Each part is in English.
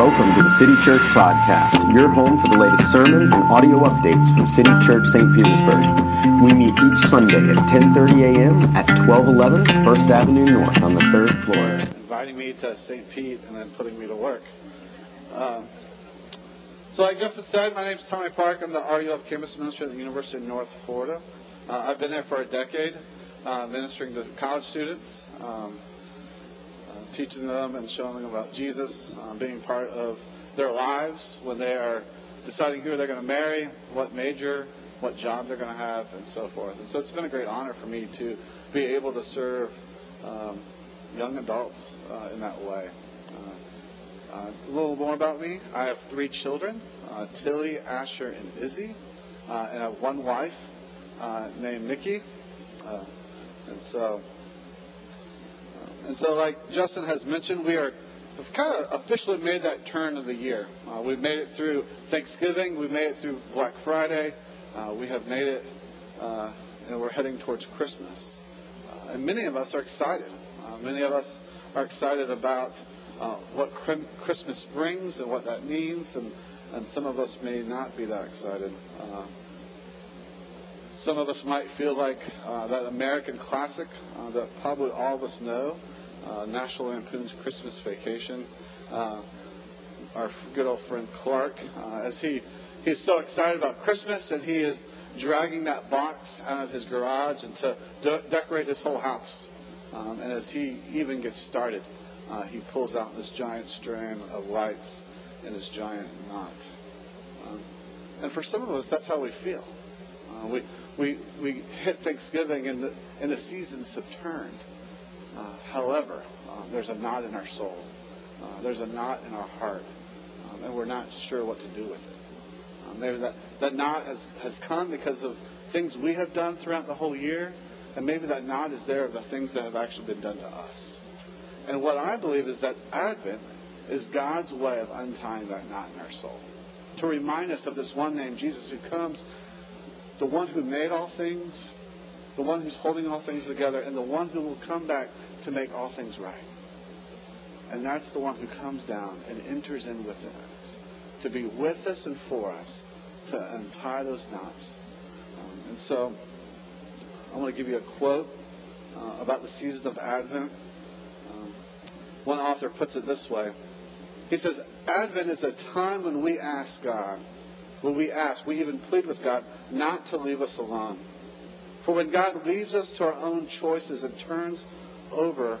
Welcome to the City Church Podcast, your home for the latest sermons and audio updates from City Church St. Petersburg. We meet each Sunday at 10:30 a.m. at 1211 First Avenue North on the third floor. inviting me to St. Pete and then putting me to work. Um, so, like Justin said, my name is Tommy Park. I'm the RUF campus minister at the University of North Florida. Uh, I've been there for a decade, uh, ministering to college students, um, teaching them and showing them about Jesus, uh, being part of their lives when they are deciding who they're going to marry, what major, what job they're going to have, and so forth. And so it's been a great honor for me to be able to serve um, young adults uh, in that way. Uh, uh, a little more about me. I have three children, uh, Tilly, Asher, and Izzy. And I have one wife named Nikki. And so, and so, like Justin has mentioned, we are we've kind of officially made that turn of the year. Uh, we've made it through Thanksgiving. We've made it through Black Friday. Uh, we have made it, uh, and we're heading towards Christmas. Uh, and many of us are excited. Uh, many of us are excited about uh, what Christmas brings and what that means, and, and some of us may not be that excited. Some of us might feel like that American classic that probably all of us know, uh, National Lampoon's Christmas Vacation. Uh, our good old friend Clark, uh, as he he's so excited about Christmas and he is dragging that box out of his garage and to de- decorate his whole house. Um, and as he even gets started, uh, he pulls out this giant strand of lights in his giant knot. Um, and for some of us, that's how we feel. Uh, we, we, we hit Thanksgiving and the, and the seasons have turned. Uh, however, uh, there's a knot in our soul. Uh, there's a knot in our heart. Um, and we're not sure what to do with it. Um, maybe that, that knot has, has come because of things we have done throughout the whole year. And maybe that knot is there of the things that have actually been done to us. And what I believe is that Advent is God's way of untying that knot in our soul. To remind us of this one name, Jesus, who comes, the one who made all things, the one who's holding all things together, and the one who will come back to make all things right. And that's the one who comes down and enters in within us, to be with us and for us, to untie those knots. Um, and so I want to give you a quote uh, about the season of Advent. Um, one author puts it this way. He says, Advent is a time when we ask God, when we ask, we even plead with God not to leave us alone. For when God leaves us to our own choices and turns over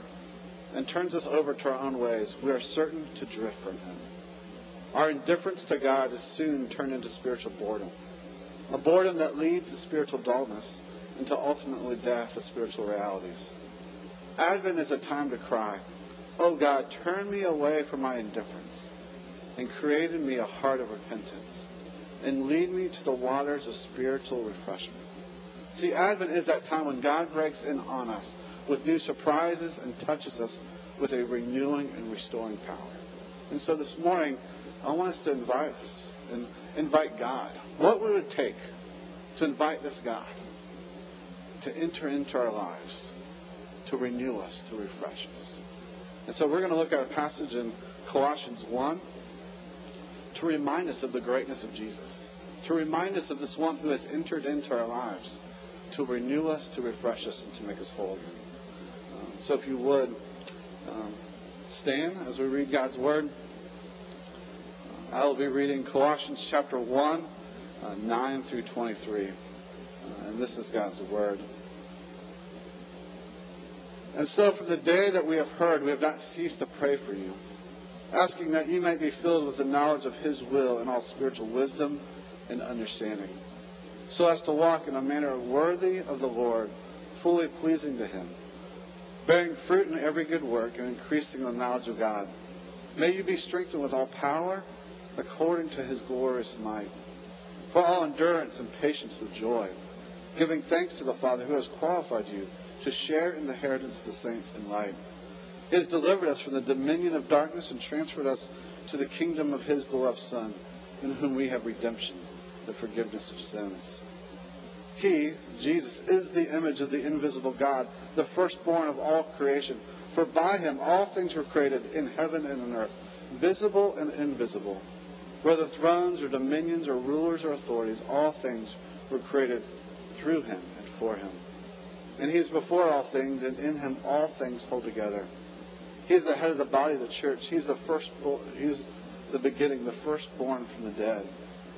and turns us over to our own ways, we are certain to drift from him. Our indifference to God is soon turned into spiritual boredom. A boredom that leads to spiritual dullness and to ultimately death of spiritual realities. Advent is a time to cry, Oh God, turn me away from my indifference and create in me a heart of repentance and lead me to the waters of spiritual refreshment. See, Advent is that time when God breaks in on us with new surprises and touches us with a renewing and restoring power. And so this morning, I want us to invite us and invite God. What would it take to invite this God to enter into our lives, to renew us, to refresh us? And so we're going to look at a passage in Colossians 1 to remind us of the greatness of Jesus, to remind us of this one who has entered into our lives, to renew us, to refresh us, and to make us whole again. Um, so if you would um, stand as we read God's Word. I will be reading Colossians chapter 1, uh, 9 through 23. Uh, and this is God's Word. And so from the day that we have heard, we have not ceased to pray for you, asking that you might be filled with the knowledge of His will and all spiritual wisdom and understanding, so as to walk in a manner worthy of the Lord, fully pleasing to Him, bearing fruit in every good work and increasing the knowledge of God. May you be strengthened with all power according to His glorious might, for all endurance and patience with joy, giving thanks to the Father who has qualified you to share in the inheritance of the saints in light. He has delivered us from the dominion of darkness and transferred us to the kingdom of his beloved Son, in whom we have redemption, the forgiveness of sins. He, Jesus, is the image of the invisible God, the firstborn of all creation. For by him all things were created in heaven and on earth, visible and invisible, whether thrones or dominions or rulers or authorities, all things were created through him and for him. And he is before all things, and in him all things hold together. He is the head of the body of the church. He is the first. He is the beginning, the firstborn from the dead,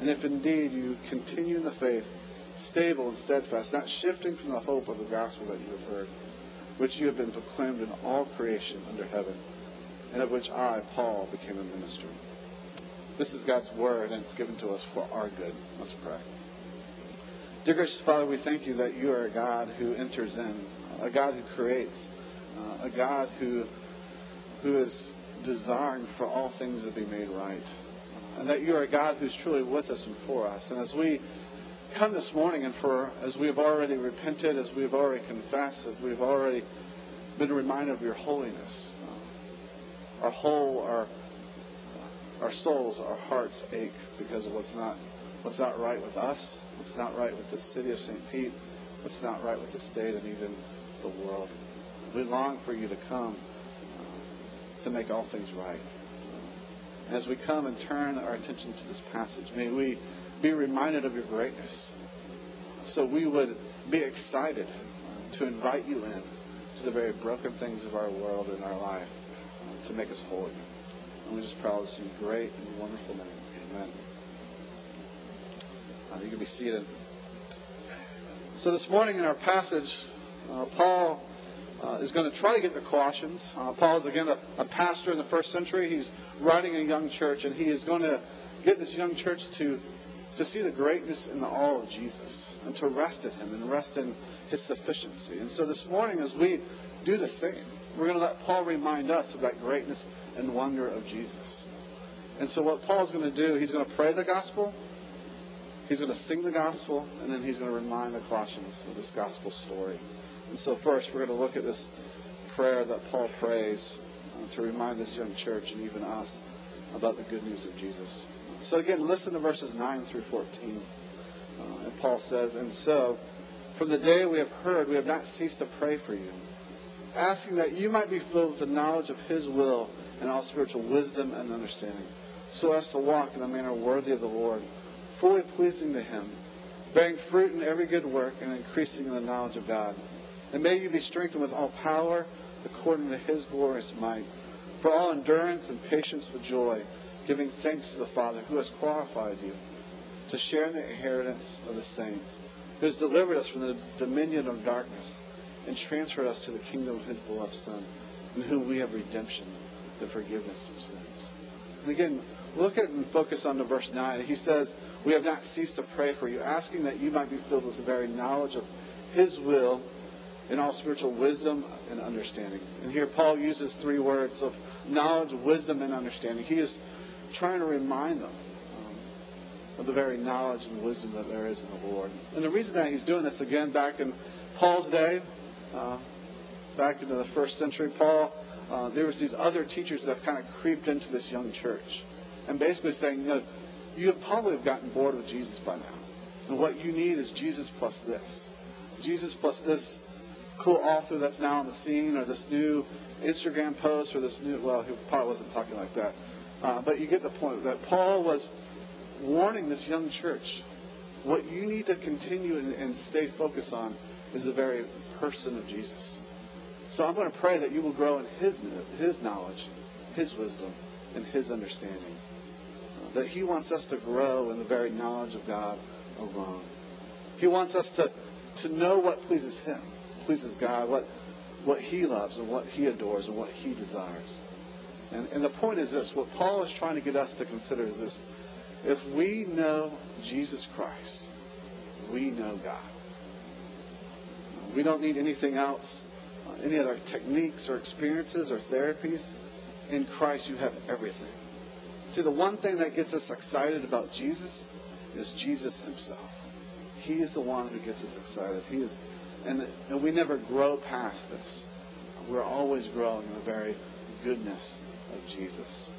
And if indeed you continue in the faith, stable and steadfast, not shifting from the hope of the gospel that you have heard, which you have been proclaimed in all creation under heaven, and of which I, Paul, became a minister. This is God's word, and it's given to us for our good. Let's pray. Dear gracious Father, we thank you that you are a God who enters in, a God who creates, uh, a God who, who is desiring for all things to be made right, and that you are a God who's truly with us and for us. And as we come this morning, and for as we have already repented, as we have already confessed, as we have already been reminded of your holiness, our whole, our our souls, our hearts ache because of what's not what's not right with us, what's not right with the city of St. Pete, what's not right with the state and even the world. We long for you to come uh, to make all things right. As we come and turn our attention to this passage, may we be reminded of your greatness. So we would be excited to invite you in to the very broken things of our world and our life uh, to make us whole again. And we just this in great and wonderful name. Amen. Uh, you can be seated. So this morning in our passage, uh, Paul uh, is going to try to get the Colossians. Uh, Paul is again a, a, pastor in the first century. He's writing a young church, and he is going to get this young church to to see the greatness in the all of Jesus and to rest in Him and rest in His sufficiency. And so this morning, as we do the same, we're going to let Paul remind us of that greatness and wonder of Jesus. And so what Paul's going to do, he's going to pray the gospel, he's going to sing the gospel, and then he's going to remind the Colossians of this gospel story. And so first, we're going to look at this prayer that Paul prays uh, to remind this young church and even us about the good news of Jesus. So again, listen to verses 9 through 14. Uh, and Paul says, And so, from the day we have heard, we have not ceased to pray for you, asking that you might be filled with the knowledge of his will and all spiritual wisdom and understanding, so as to walk in a manner worthy of the Lord, fully pleasing to him, bearing fruit in every good work and increasing in the knowledge of God. And may you be strengthened with all power according to his glorious might, for all endurance and patience with joy giving thanks to the Father who has qualified you to share in the inheritance of the saints, who has delivered us from the dominion of darkness and transferred us to the kingdom of his beloved Son, in whom we have redemption, the forgiveness of sins. And again, look at and focus on the verse 9. He says, We have not ceased to pray for you, asking that you might be filled with the very knowledge of his will in all spiritual wisdom and understanding. And here Paul uses three words of knowledge, wisdom, and understanding. He is trying to remind them um, of the very knowledge and wisdom that there is in the Lord. And the reason that he's doing this again back in Paul's day, uh, back into the first century, Paul, uh, there was these other teachers that kind of creeped into this young church, and basically saying, you know, you probably have gotten bored with Jesus by now, and what you need is Jesus plus this, Jesus plus this cool author that's now on the scene, or this new Instagram post, or this new well, he probably wasn't talking like that. Uh, but you get the point that Paul was warning this young church. What you need to continue and, and stay focused on is the very person of Jesus. So I'm going to pray that you will grow in his, his knowledge, his wisdom, and his understanding. That he wants us to grow in the very knowledge of God alone. He wants us to, to know what pleases him, pleases God, what, what he loves and what he adores and what he desires. And, and the point is this what Paul is trying to get us to consider is this if we know Jesus Christ, we know God. We don't need anything else, uh, any other techniques or experiences or therapies. In Christ, you have everything. See, the one thing that gets us excited about Jesus is Jesus himself. He is the one who gets us excited. He is, and, we never grow past this. We're always growing in the very goodness of Jesus.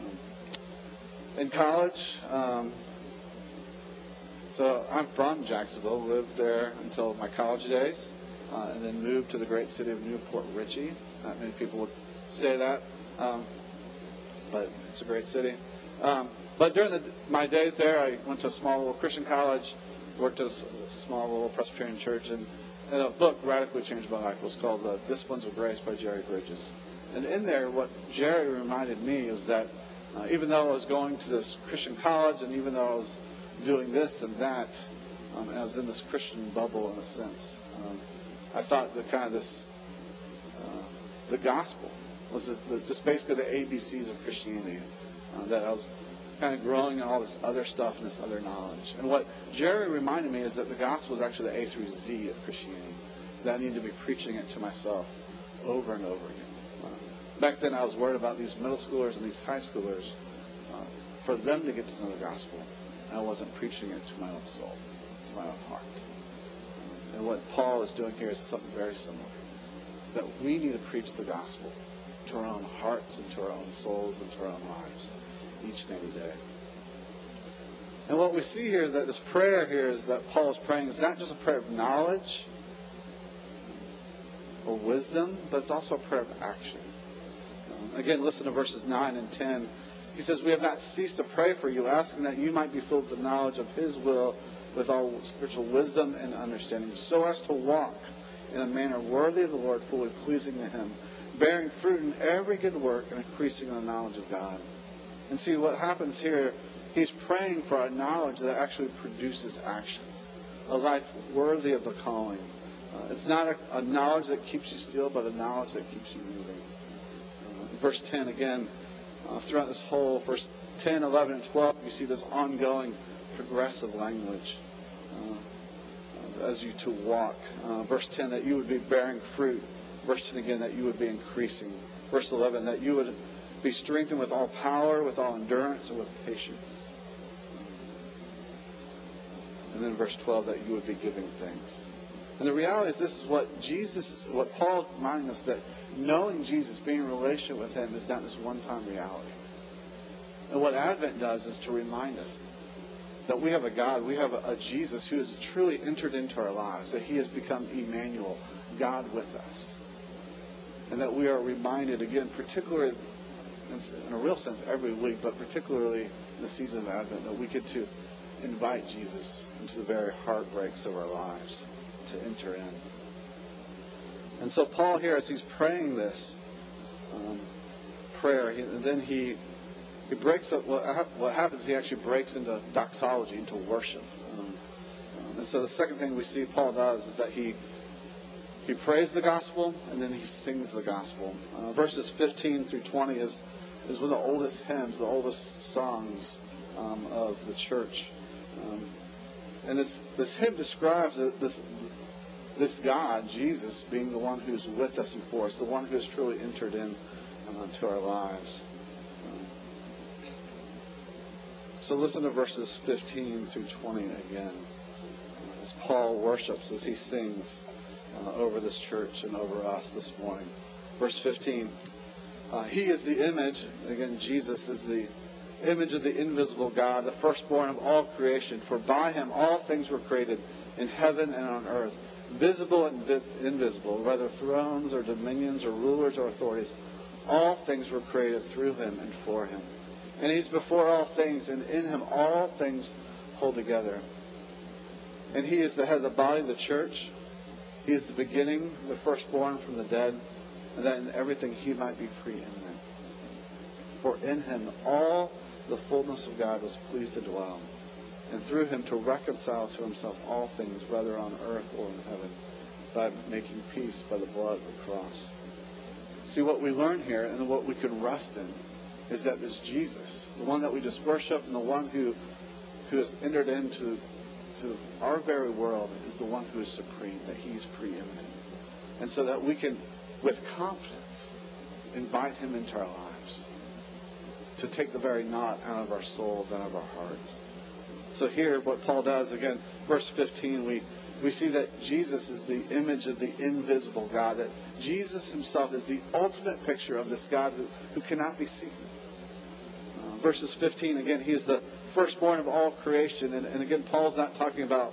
Um, in college, um, so I'm from Jacksonville, lived there until my college days, uh, and then moved to the great city of New Port Richey. Not many people would say that, um, but it's a great city. Um, but during the, my days there, I went to a small little Christian college, worked at a small little Presbyterian church, and, and a book radically changed my life. Was called uh, Disciplines of Grace by Jerry Bridges. And in there, what Jerry reminded me is that uh, even though I was going to this Christian college, and even though I was doing this and that, um, and I was in this Christian bubble in a sense, um, I thought that kind of this, uh, the gospel was the, the, just basically the ABCs of Christianity. Uh, that I was kind of growing in all this other stuff and this other knowledge. And what Jerry reminded me is that the gospel is actually the A through Z of Christianity. That I need to be preaching it to myself over and over again. Uh, back then, I was worried about these middle schoolers and these high schoolers uh, for them to get to know the gospel. I wasn't preaching it to my own soul, to my own heart. And what Paul is doing here is something very similar. That we need to preach the gospel to our own hearts and to our own souls and to our own lives each and every day. And what we see here, that this prayer here is that Paul is praying, is not just a prayer of knowledge or wisdom, but it's also a prayer of action. Um, again, listen to verses 9 and 10. He says, We have not ceased to pray for you, asking that you might be filled with the knowledge of his will with all spiritual wisdom and understanding, so as to walk in a manner worthy of the Lord, fully pleasing to him, bearing fruit in every good work and increasing in the knowledge of God. And see what happens here, he's praying for a knowledge that actually produces action, a life worthy of the calling. Uh, it's not a, a, knowledge that keeps you still, but a knowledge that keeps you moving. Uh, verse 10 again, uh, throughout this whole verse 10, 11, and 12, you see this ongoing progressive language uh, as you to walk. Uh, verse 10, that you would be bearing fruit. Verse 10 again, that you would be increasing. Verse 11, that you would be strengthened with all power, with all endurance, and with patience. And then verse 12, that you would be giving thanks. And the reality is, this is what Jesus, what Paul is reminding us that knowing Jesus, being in relation with Him, is not this one time reality. And what Advent does is to remind us that we have a God, we have a, Jesus who has truly entered into our lives, that He has become Emmanuel, God with us. And that we are reminded again, particularly in a real sense every week, but particularly in the season of Advent, that we get to invite Jesus into the very heartbreaks of our lives to enter in. And so Paul here, as he's praying this um, prayer, he, then he he breaks up. What, what happens? He actually breaks into doxology, into worship. Um, and so the second thing we see Paul does is that he he prays the gospel and then he sings the gospel. Uh, verses 15 through 20 is is one of the oldest hymns, the oldest songs um, of the church. Um, and this, this hymn describes this, this God, Jesus, being the one who's with us and for us, the one who has truly entered in uh, our lives. Um, so listen to verses 15 through 20 again. As Paul worships, as he sings uh, over this church and over us this morning. Verse 15. Uh, he is the image, again, Jesus is the image of the invisible God, the firstborn of all creation. For by him all things were created in heaven and on earth, visible and vis- invisible, whether thrones or dominions or rulers or authorities. All things were created through him and for him. And he's before all things, and in him all things hold together. And he is the head of the body the church. He is the beginning, the firstborn from the dead and that in everything he might be preeminent. For in him all the fullness of God was pleased to dwell, and through him to reconcile to himself all things, whether on earth or in heaven, by making peace by the blood of the cross. See, what we learn here and what we can rest in is that this Jesus, the one that we just worship and the one who, who has entered into to our very world, is the one who is supreme, that he's preeminent. And so that we can with confidence, invite him into our lives. to take the very knot out of our souls, out of our hearts. So here, what Paul does, again, verse 15, we, we see that Jesus is the image of the invisible God, that Jesus himself is the ultimate picture of this God who, who cannot be seen. Uh, verses 15, again, he is the firstborn of all creation. And, and again, Paul's not talking about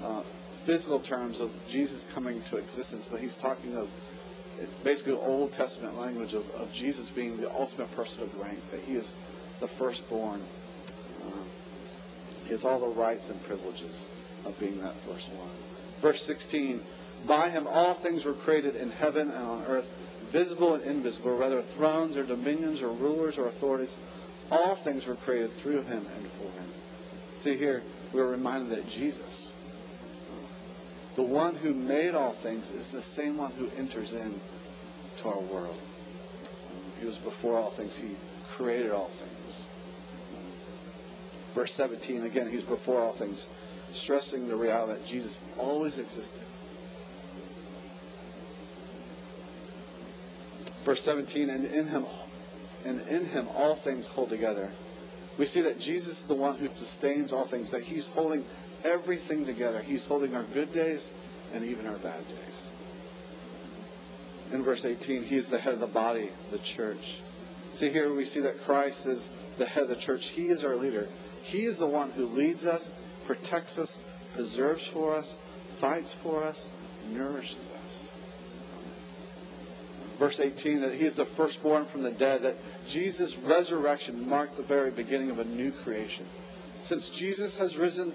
uh, physical terms of Jesus coming to existence, but he's talking of basically Old Testament language of, of Jesus being the ultimate person of rank, that he is the firstborn. Uh, he has all the rights and privileges of being that first one. Verse 16 By him all things were created in heaven and on earth, visible and invisible, whether thrones or dominions or rulers or authorities. All things were created through him and for him. See here, we're reminded that Jesus, the one who made all things, is the same one who enters in to our world. He was before all things. He created all things. Verse 17, again, he's before all things, stressing the reality that Jesus always existed. Verse 17, and in him and in him all things hold together. We see that Jesus is the one who sustains all things, that he's holding everything together. He's holding our good days and even our bad days. In verse 18, he is the head of the body, the church. See, here we see that Christ is the head of the church. He is our leader. He is the one who leads us, protects us, preserves for us, fights for us, nourishes us. Verse 18, that he is the firstborn from the dead, that Jesus' resurrection marked the very beginning of a new creation. Since Jesus has risen,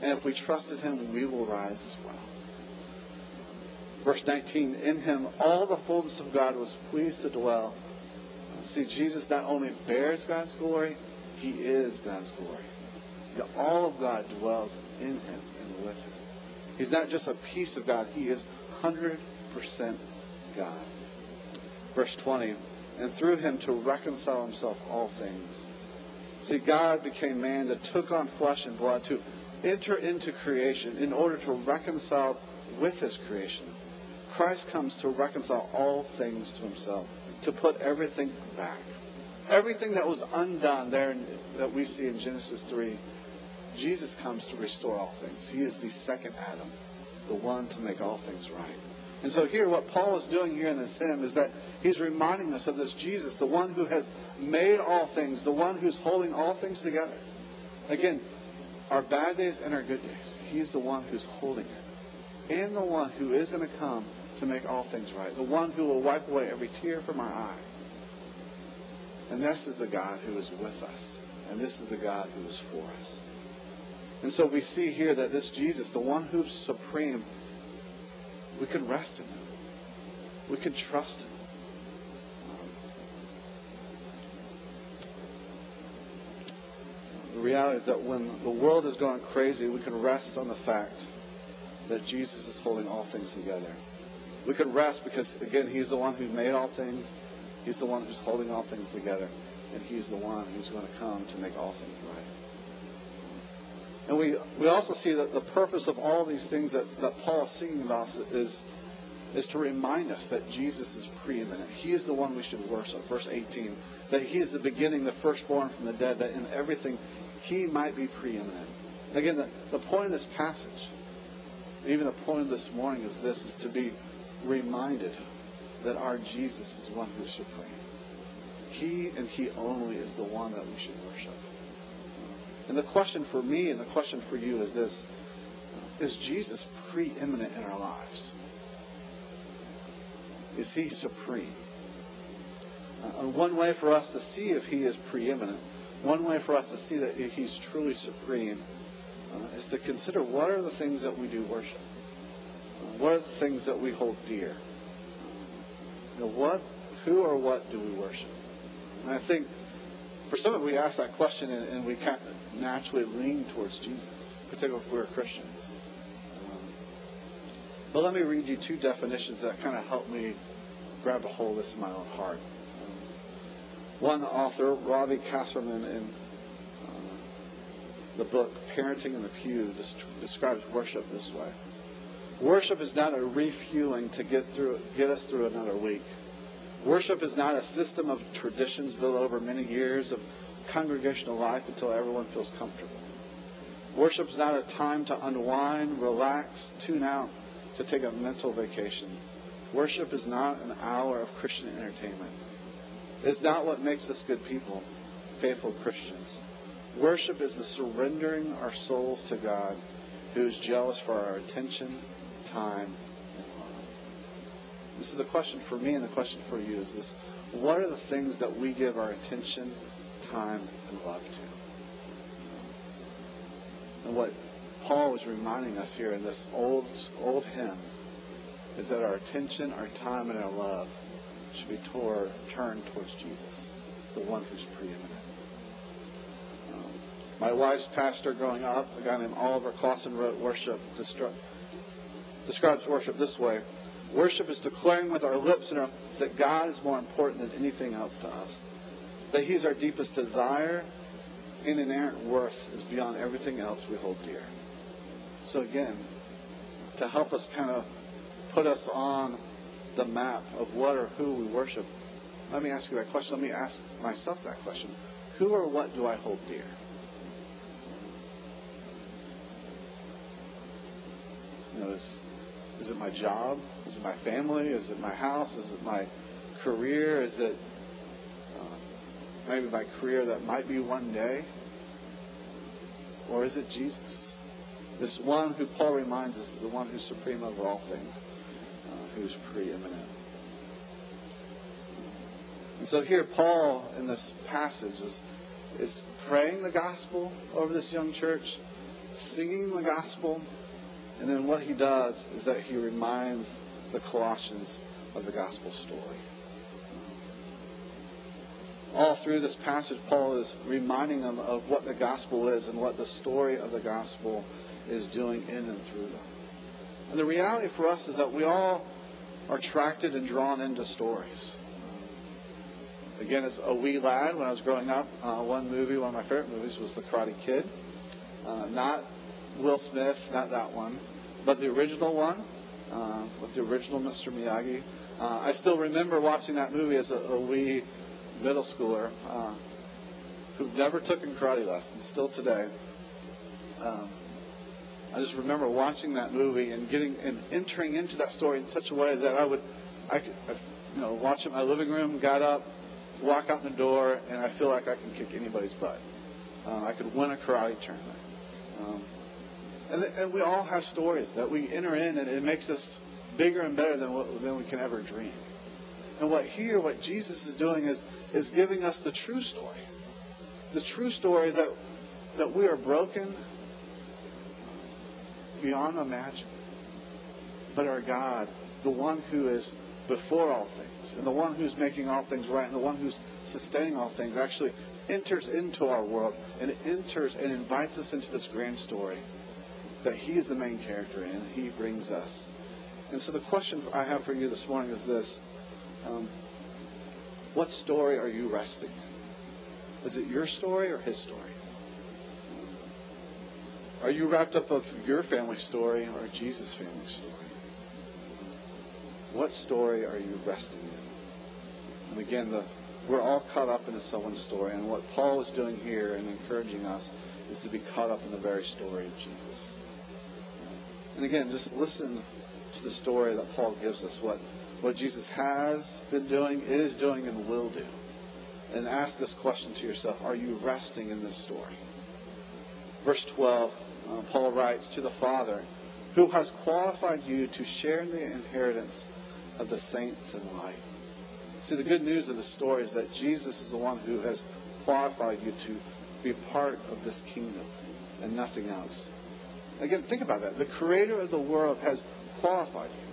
and if we trusted him, we will rise as well. Verse 19, in him all the fullness of God was pleased to dwell. See, Jesus not only bears God's glory, he is God's glory. All of God dwells in him and with him. He's not just a piece of God, he is 100% God. Verse 20, and through him to reconcile himself all things. See, God became man that took on flesh and blood to enter into creation in order to reconcile with his creation. Christ comes to reconcile all things to himself, to put everything back. Everything that was undone there that we see in Genesis 3, Jesus comes to restore all things. He is the second Adam, the one to make all things right. And so here, what Paul is doing here in this hymn is that he's reminding us of this Jesus, the one who has made all things, the one who's holding all things together. Again, our bad days and our good days. He's the one who's holding it. And the one who is going to come to make all things right. The one who will wipe away every tear from our eye. And this is the God who is with us. And this is the God who is for us. And so we see here that this Jesus, the one who's supreme, we can rest in him. We can trust him. The reality is that when the world is going crazy, we can rest on the fact that Jesus is holding all things together. We can rest because, again, He's the one who made all things. He's the one who's holding all things together. And He's the one who's going to come to make all things right. And we, we also see that the purpose of all these things that, that Paul is singing about is, is to remind us that Jesus is preeminent. He is the one we should worship. Verse 18. That He is the beginning, the firstborn from the dead, that in everything he might be preeminent. Again, the, the point of this passage, even the point of this morning is this, is to be reminded that our Jesus is one who is supreme. He and he only is the one that we should worship. And the question for me and the question for you is this, is Jesus preeminent in our lives? Is he supreme? Uh, one way for us to see if he is preeminent one way for us to see that He's truly supreme uh, is to consider what are the things that we do worship. Uh, what are the things that we hold dear? You know, what, who or what do we worship? And I think for some of we ask that question and, and we kind of naturally lean towards Jesus, particularly if we're Christians. Um, but let me read you two definitions that kind of help me grab a hold of this in my own heart. One author, Robbie Castleman, in uh, the book Parenting in the Pew, describes worship this way. Worship is not a refueling to get through, get us through another week. Worship is not a system of traditions built over many years of congregational life until everyone feels comfortable. Worship is not a time to unwind, relax, tune out, to take a mental vacation. Worship is not an hour of Christian entertainment. It's not what makes us good people, faithful Christians. Worship is the surrendering our souls to God, who is jealous for our attention, time, and love. And so the question for me and the question for you is this what are the things that we give our attention, time, and love to? And what Paul is reminding us here in this old old hymn is that our attention, our time, and our love should be toward, turned towards Jesus, the one who's preeminent. Um, my wife's pastor growing up, a guy named Oliver Clausen, wrote worship, describes worship this way. Worship is declaring with our lips and our, that God is more important than anything else to us. That He's our deepest desire and inerrant worth is beyond everything else we hold dear. So again, to help us kind of put us on the map of what or who we worship, let me ask you that question. Let me ask myself that question. Who or what do I hold dear? You know, is, is it my job? Is it my family? Is it my house? Is it my career? Is it maybe my career that might be one day? Or is it Jesus? This one who Paul reminds us is the one who's supreme over all things, uh, who's preeminent. And so here, Paul in this passage is, is praying the gospel over this young church, singing the gospel, and then what he does is that he reminds the Colossians of the gospel story. All through this passage, Paul is reminding them of what the gospel is and what the story of the gospel is doing in and through them. And the reality for us is that we all are attracted and drawn into stories. Again, as a wee lad, when I was growing up, uh, one movie, one of my favorite movies, was The Karate Kid. Uh, not Will Smith, not that one, but the original one uh, with the original Mr. Miyagi. Uh, I still remember watching that movie as a, a wee middle schooler uh, who never took in karate lessons, still today. Um, I just remember watching that movie and getting and entering into that story in such a way that I would, I could, I, you know, watch it in my living room, got up, walk out the door, and I feel like I can kick anybody's butt. Uh, I could win a karate tournament. Um, and, th- and we all have stories that we enter in, and it makes us bigger and better than what, than we can ever dream. And what here, what Jesus is doing is is giving us the true story, the true story that that we are broken beyond imagining. But our God, the one who is before all things, and the one who's making all things right, and the one who's sustaining all things, actually enters into our world and enters and invites us into this grand story that He is the main character in, and He brings us. And so the question I have for you this morning is this um, What story are you resting in? Is it your story or His story? Are you wrapped up of your family story or Jesus' family story? What story are you resting in? And again, the, we're all caught up into someone's story, and what Paul is doing here and encouraging us is to be caught up in the very story of Jesus. And again, just listen to the story that Paul gives us, what, what Jesus has been doing, is doing, and will do. And ask this question to yourself Are you resting in this story? Verse 12 uh, Paul writes to the Father, who has qualified you to share in the inheritance of the saints in light. See, the good news of the story is that Jesus is the one who has qualified you to be part of this kingdom and nothing else. Again, think about that. The creator of the world has qualified you.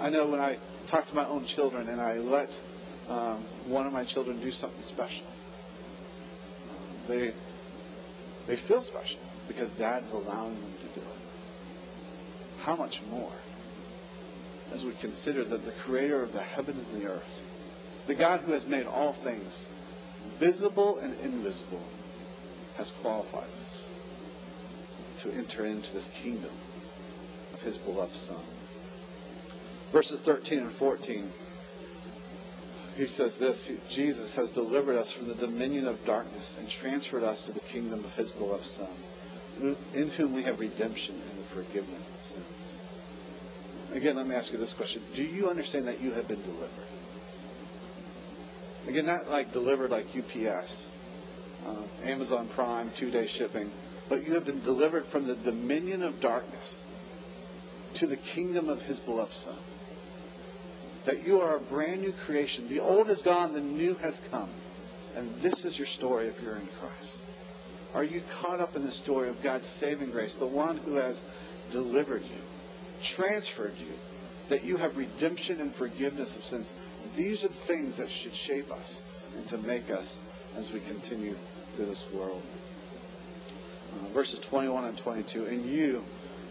I know when I talk to my own children and I let um, one of my children do something special, they, they feel special because dad's allowing them to do it. How much more as we consider that the creator of the heavens and the earth, the God who has made all things, visible and invisible, has qualified us to enter into this kingdom of his beloved Son. Verses 13 and 14 he says this Jesus has delivered us from the dominion of darkness and transferred us to the kingdom of his beloved Son, in whom we have redemption and the forgiveness of sins. Again, let me ask you this question Do you understand that you have been delivered? Again, not like delivered like UPS, uh, Amazon Prime, two day shipping, but you have been delivered from the dominion of darkness to the kingdom of his beloved Son that you are a brand new creation. The old is gone, the new has come. And this is your story if you're in Christ. Are you caught up in the story of God's saving grace, the one who has delivered you, transferred you, that you have redemption and forgiveness of sins? These are the things that should shape us and to make us as we continue through this world. Uh, verses 21 and 22. And you,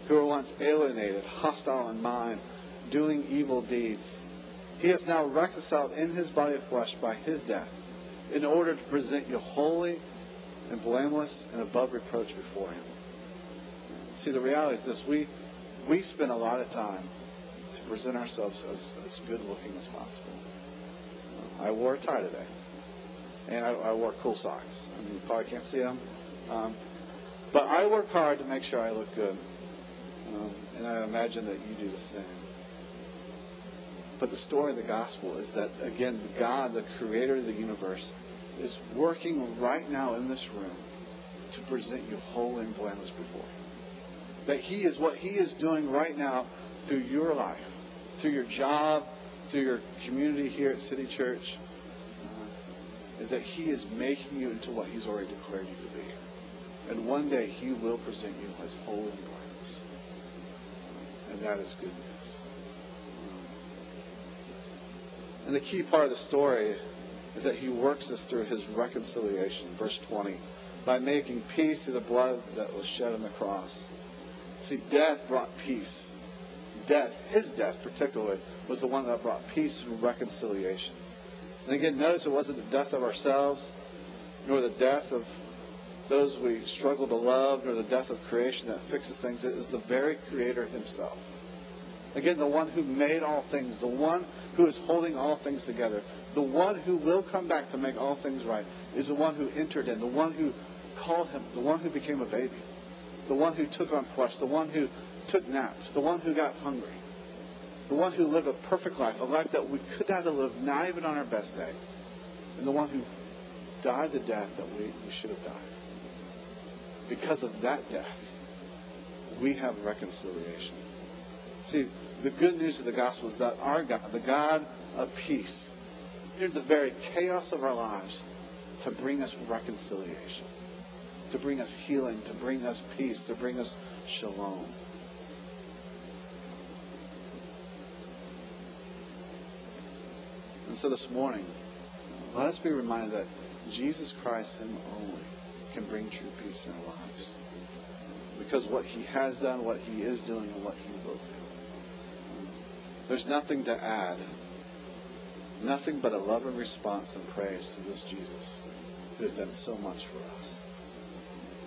who were once alienated, hostile in mind, doing evil deeds, he has now reconciled in his body of flesh by his death in order to present you holy and blameless and above reproach before him. See, the reality is this we, we spend a lot of time to present ourselves as, as good looking as possible. I wore a tie today, and I, I wore cool socks. I mean, you probably can't see them. Um, but I work hard to make sure I look good. Um, and I imagine that you do the same. But the story of the gospel is that, again, God, the creator of the universe, is working right now in this room to present you whole and blameless before Him. That He is what He is doing right now through your life, through your job, through your community here at City Church, uh, is that He is making you into what He's already declared you to be. And one day He will present you as whole and blameless. And that is good news. And the key part of the story is that he works us through his reconciliation, verse 20, by making peace through the blood that was shed on the cross. See, death brought peace. Death, his death particularly, was the one that brought peace and reconciliation. And again, notice it wasn't the death of ourselves, nor the death of those we struggle to love, nor the death of creation that fixes things. It is the very Creator himself. Again, the one who made all things, the one who is holding all things together, the one who will come back to make all things right, is the one who entered in, the one who called him, the one who became a baby, the one who took on flesh, the one who took naps, the one who got hungry, the one who lived a perfect life, a life that we could not have lived, not even on our best day, and the one who died the death that we, we should have died. Because of that death, we have reconciliation. See, the good news of the gospel is that our God, the God of peace, entered the very chaos of our lives to bring us reconciliation, to bring us healing, to bring us peace, to bring us shalom. And so this morning, let us be reminded that Jesus Christ, Him only, can bring true peace in our lives. Because what He has done, what He is doing, and what He will do. There's nothing to add. Nothing but a love and response and praise to this Jesus who has done so much for us.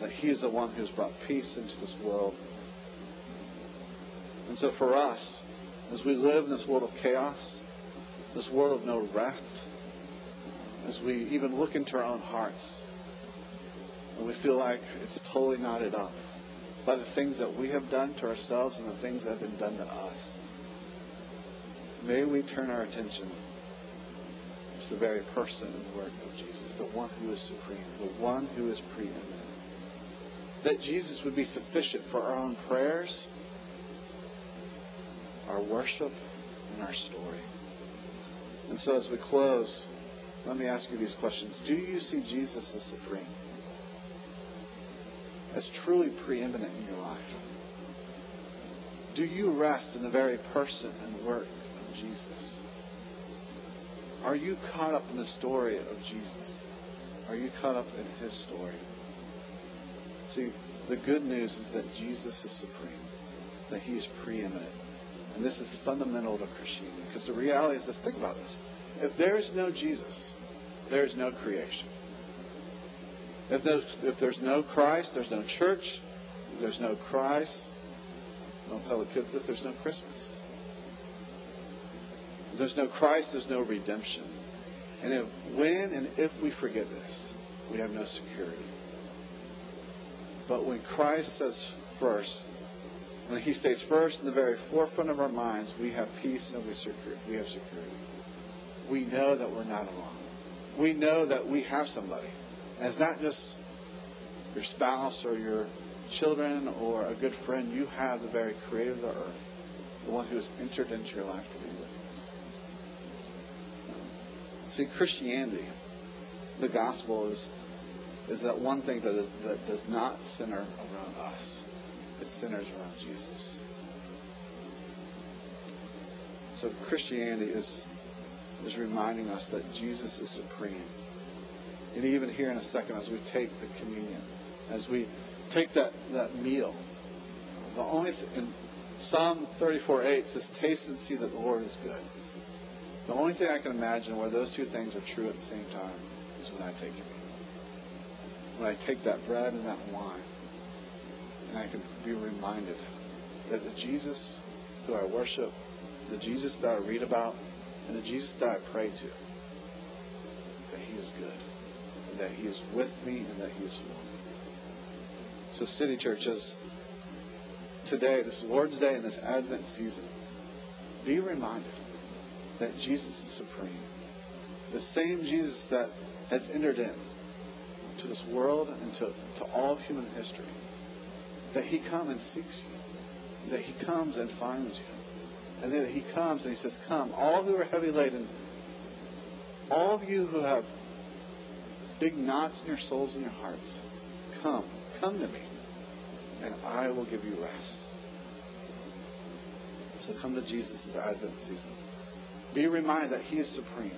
That he is the one who has brought peace into this world. And so for us, as we live in this world of chaos, this world of no rest, as we even look into our own hearts, and we feel like it's totally knotted up by the things that we have done to ourselves and the things that have been done to us. May we turn our attention to the very person and work of Jesus, the one who is supreme, the one who is preeminent. That Jesus would be sufficient for our own prayers, our worship, and our story. And so as we close, let me ask you these questions. Do you see Jesus as supreme? As truly preeminent in your life? Do you rest in the very person and work Jesus? Are you caught up in the story of Jesus? Are you caught up in his story? See, the good news is that Jesus is supreme, that he is preeminent. And this is fundamental to Christianity. Because the reality is this think about this. If there is no Jesus, there is no creation. If there's, if there's no Christ, there's no church. If there's no Christ, don't tell the kids this, there's no Christmas there's no Christ, there's no redemption. And if, when and if we forget this, we have no security. But when Christ says first, when he stays first in the very forefront of our minds, we have peace and we, secure, we have security. We know that we're not alone. We know that we have somebody. And it's not just your spouse or your children or a good friend. You have the very creator of the earth, the one who has entered into your life to be. See, Christianity, the gospel is is that one thing that, is, that does not center around us. It centers around Jesus. So Christianity is, is reminding us that Jesus is supreme. And even here in a second, as we take the communion, as we take that, that meal, the only th- in Psalm 34 8 says, Taste and see that the Lord is good. The only thing I can imagine where those two things are true at the same time is when I take communion when I take that bread and that wine, and I can be reminded that the Jesus who I worship, the Jesus that I read about, and the Jesus that I pray to, that He is good, and that He is with me, and that He is for me. So, City Churches, today, this Lord's Day, and this Advent season, be reminded that Jesus is supreme. The same Jesus that has entered in to this world and to, to all of human history. That he comes and seeks you. That he comes and finds you. And then he comes and he says, Come, all who are heavy laden, all of you who have big knots in your souls and your hearts, come, come to me, and I will give you rest. So come to Jesus' Advent season. Be reminded that he is supreme,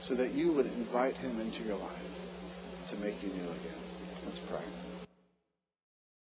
so that you would invite him into your life to make you new again. Let's pray.